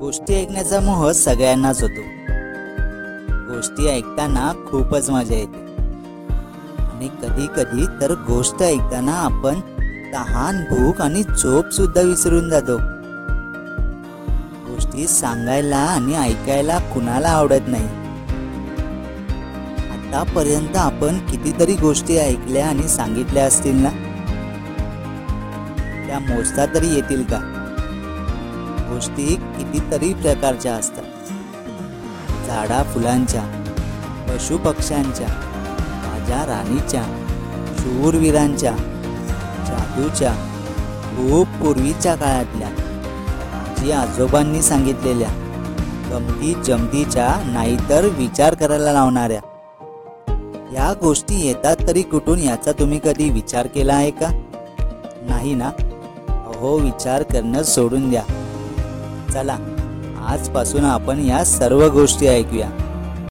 गोष्टी ऐकण्याचा मोह सगळ्यांनाच होतो. गोष्टी ऐकताना खूपच मजा येते. आणि कधी कधी तर गोष्ट ऐकताना आपण तहान भूक आणि झोप सुद्धा विसरून जातो. गोष्टी सांगायला आणि ऐकायला कुणाला आवडत नाही. आतापर्यंत आपण कितीतरी गोष्टी ऐकल्या आणि सांगितल्या असतील ना? त्या मोजता तरी येतील का? गोष्टी कितीतरी प्रकारच्या असतात. झाडा फुलांच्या पशु पक्ष्यांच्या राजा राणीच्या शूरवीरांच्या जादूच्या खूप पूर्वीच्या काळातल्या जी आजोबांनी सांगितलेल्या गमती जमतीच्या नाहीतर विचार करायला लावणाऱ्या. या गोष्टी येतात तरी कुठून याचा तुम्ही कधी विचार केला आहे का? नाही ना? अहो विचार करणं सोडून द्या. चला. आजपासून आपण या सर्व गोष्टी ऐकूया.